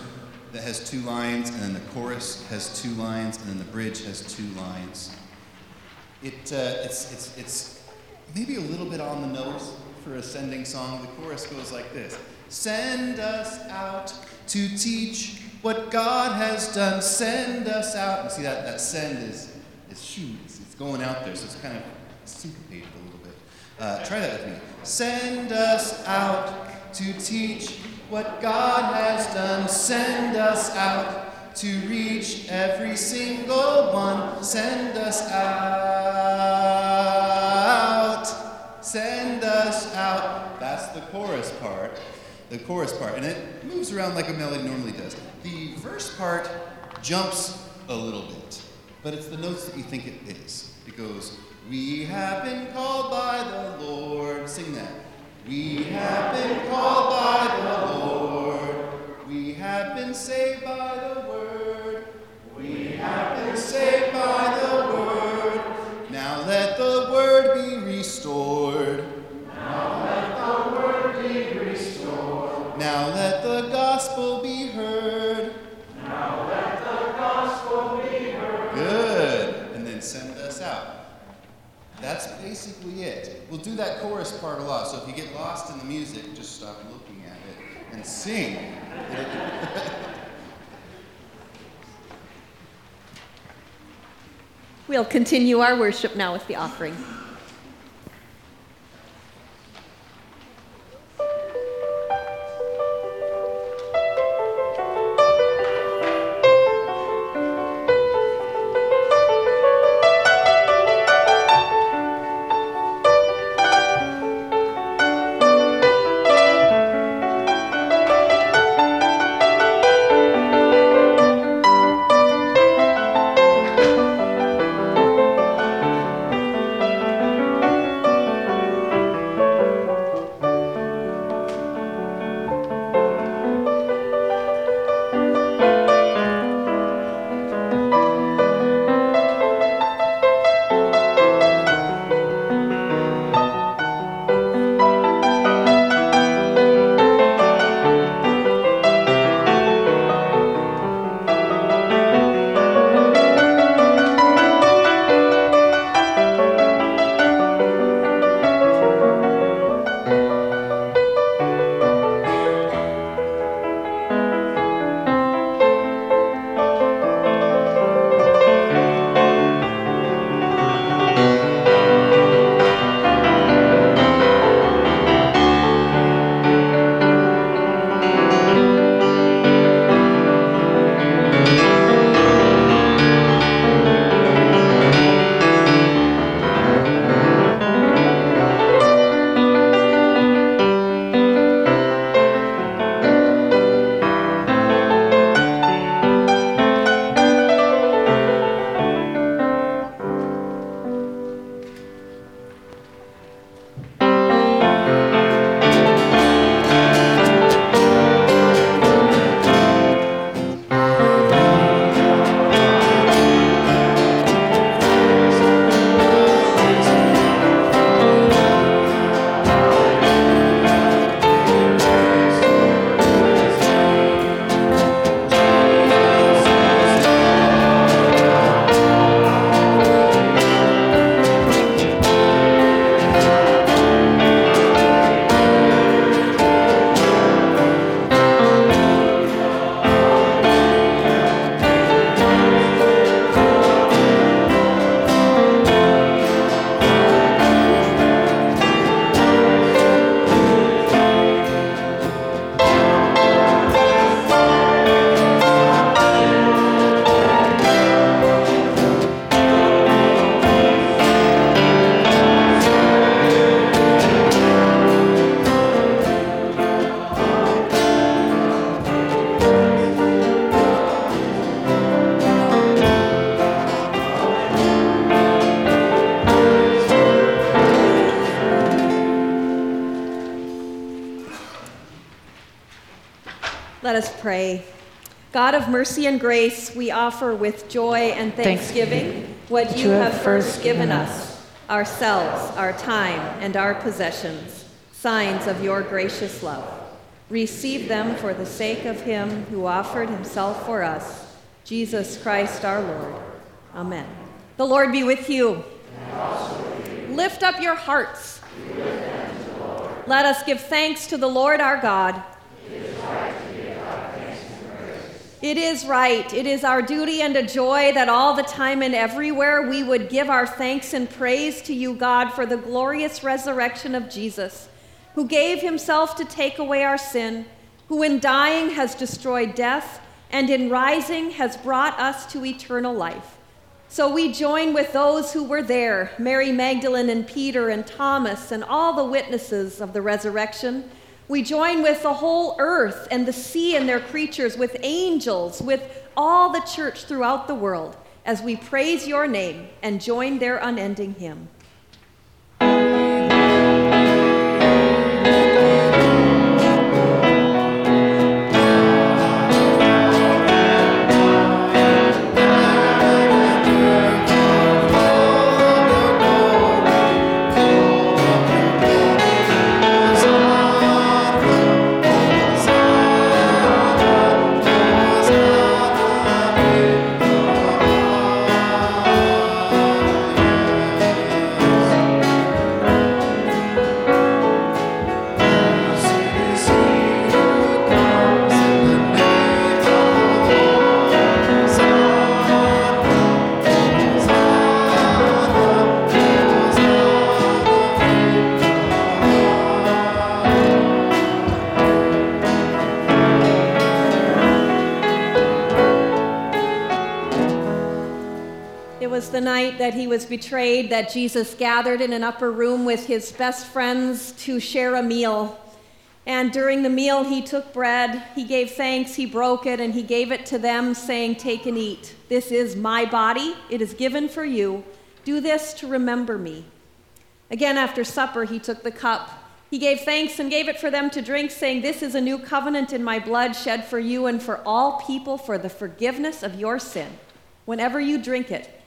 that has two lines, and then the chorus has two lines, and then the bridge has two lines. It, uh, it's, it's, it's maybe a little bit on the nose for a sending song. The chorus goes like this Send us out to teach what God has done. Send us out. And see, that, that send is, is shoot, it's, it's going out there, so it's kind of syncopated a little bit. Uh, try that with me. Send us out to teach what God has done. Send us out to reach every single one. Send us out. Send us out. That's the chorus part. The chorus part. And it moves around like a melody normally does. The verse part jumps a little bit, but it's the notes that you think it is. It goes, We have been called by the Lord. Sing that. We have been called by the Lord. We have been saved by the That's basically it. We'll do that chorus part a lot, so if you get lost in the music, just stop looking at it and sing. We'll continue our worship now with the offering. Pray. God of mercy and grace, we offer with joy and thanksgiving what you have first given us ourselves, our time, and our possessions, signs of your gracious love. Receive them for the sake of him who offered himself for us, Jesus Christ our Lord. Amen. The Lord be with you. Lift up your hearts. Let us give thanks to the Lord our God. It is right. It is our duty and a joy that all the time and everywhere we would give our thanks and praise to you, God, for the glorious resurrection of Jesus, who gave himself to take away our sin, who in dying has destroyed death, and in rising has brought us to eternal life. So we join with those who were there Mary Magdalene and Peter and Thomas and all the witnesses of the resurrection. We join with the whole earth and the sea and their creatures, with angels, with all the church throughout the world, as we praise your name and join their unending hymn. The night that he was betrayed that Jesus gathered in an upper room with his best friends to share a meal. And during the meal, he took bread, he gave thanks, he broke it, and he gave it to them, saying, Take and eat. This is my body, it is given for you. Do this to remember me. Again, after supper, he took the cup. He gave thanks and gave it for them to drink, saying, This is a new covenant in my blood, shed for you and for all people for the forgiveness of your sin. Whenever you drink it,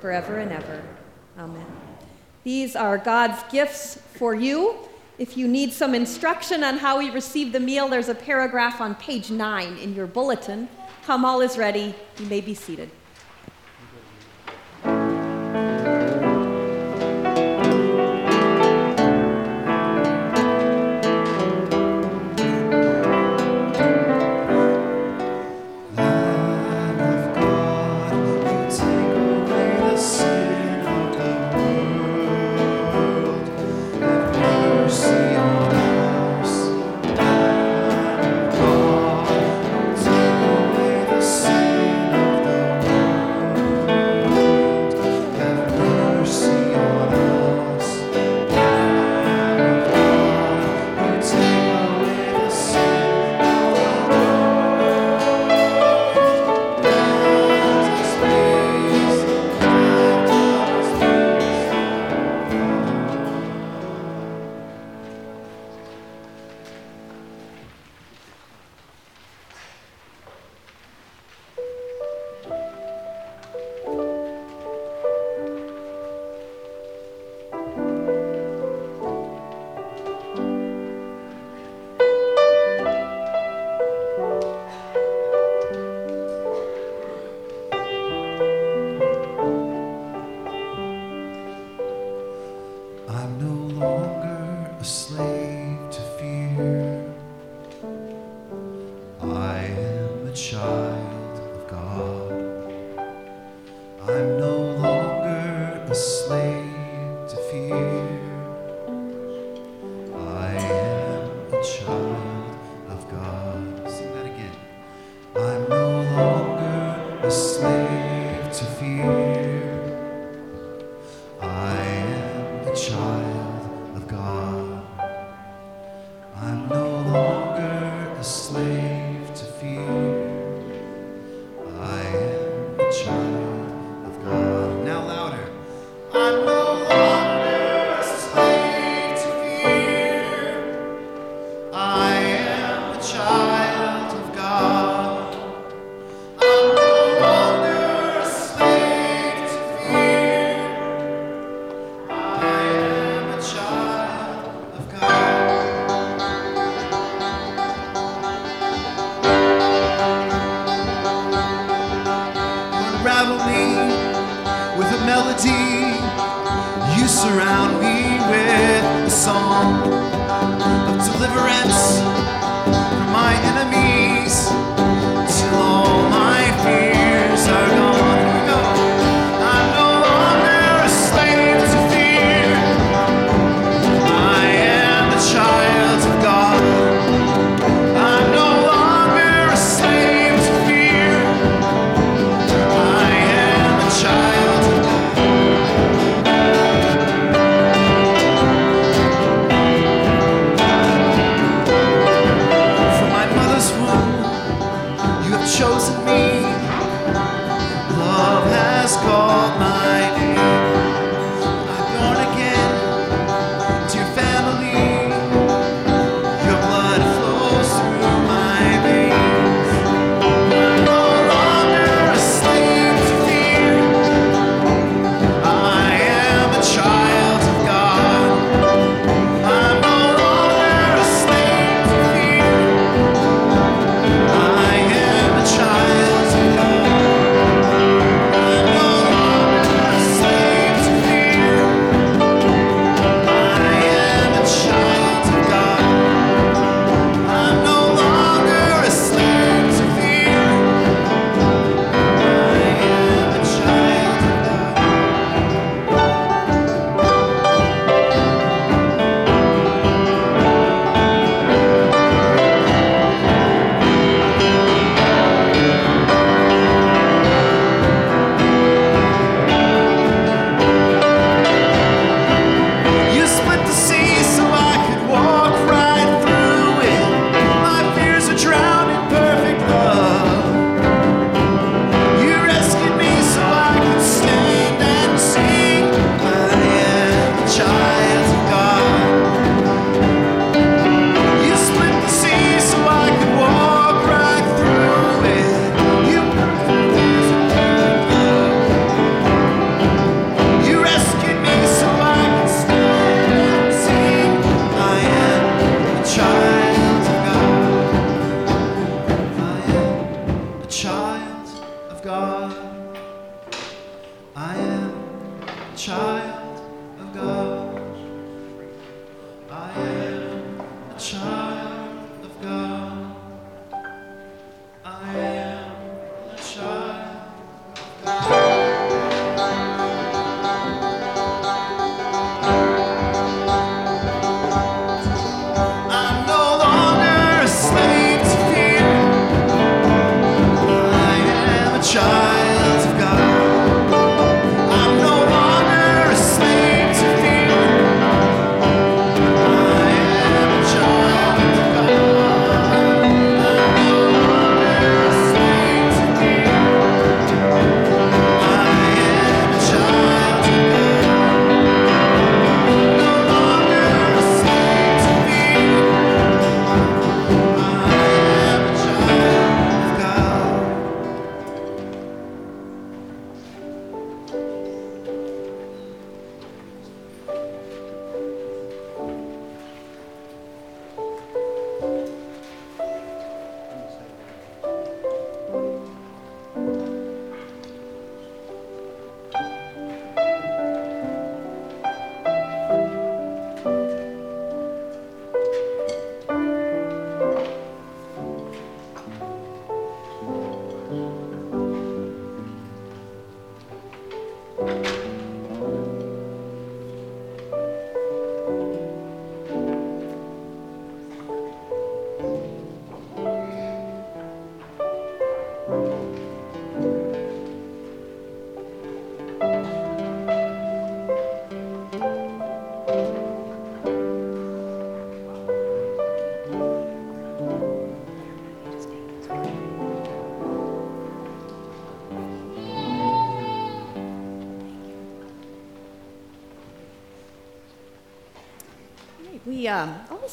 forever and ever. Amen. These are God's gifts for you. If you need some instruction on how we receive the meal, there's a paragraph on page nine in your bulletin. Come, all is ready. You may be seated.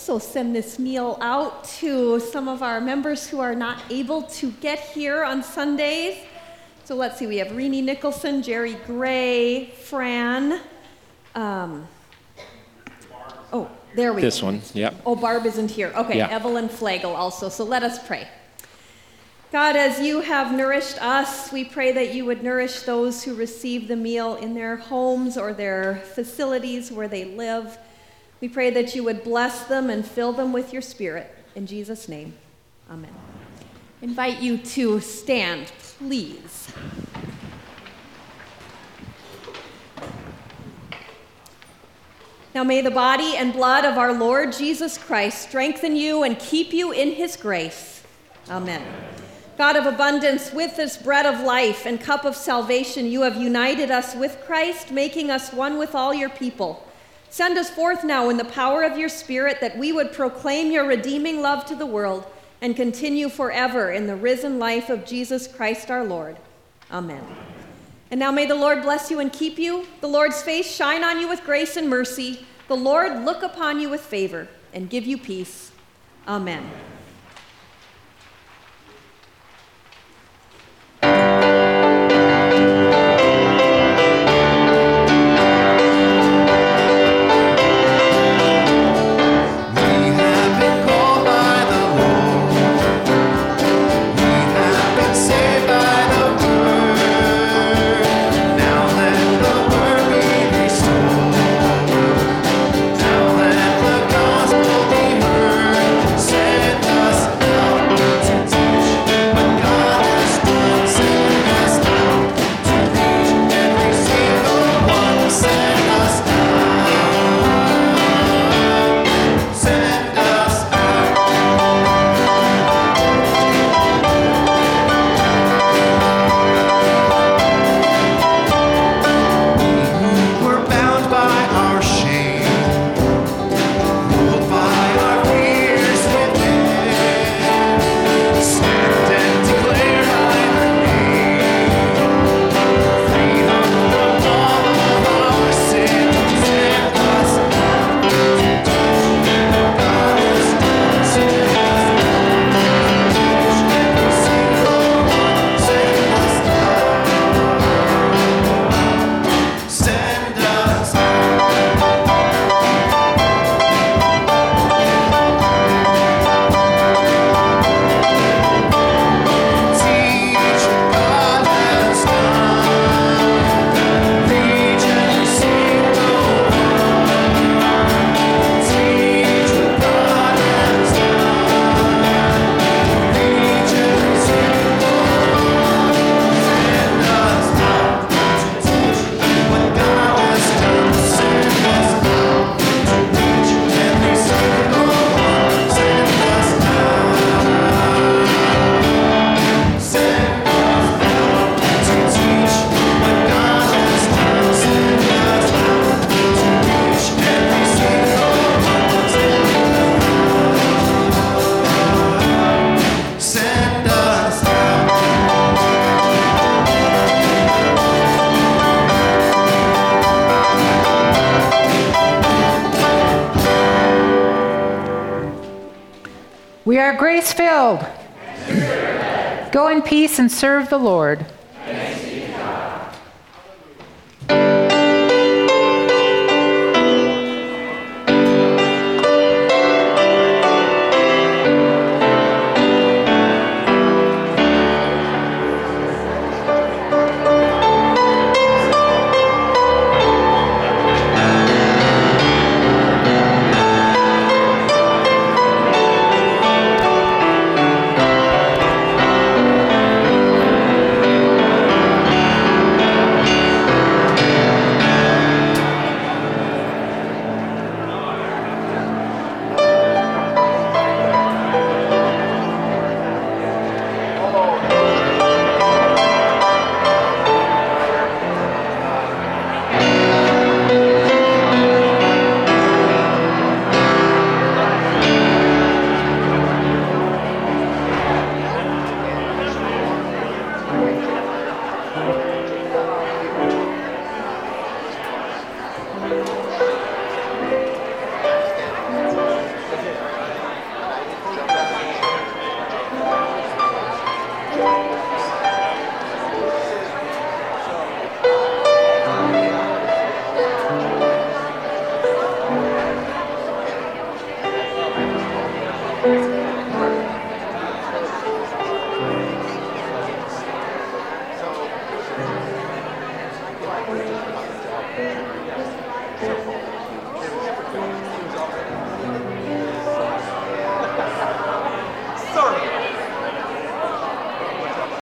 Also send this meal out to some of our members who are not able to get here on Sundays. So let's see, we have Renee Nicholson, Jerry Gray, Fran. Um, oh, there we This go. This one, yep. Oh, Barb isn't here. Okay, Yeah. Evelyn Flagel also. So let us pray. God, as you have nourished us, we pray that you would nourish those who receive the meal in their homes or their facilities where they live. We pray that you would bless them and fill them with your spirit. In Jesus' name, amen. Invite you to stand, please. Now may the body and blood of our Lord Jesus Christ strengthen you and keep you in his grace. Amen. God of abundance, with this bread of life and cup of salvation, you have united us with Christ, making us one with all your people. Send us forth now in the power of your Spirit that we would proclaim your redeeming love to the world and continue forever in the risen life of Jesus Christ our Lord. Amen. And now may the Lord bless you and keep you, the Lord's face shine on you with grace and mercy, the Lord look upon you with favor and give you peace. Amen. Go in peace and serve the Lord.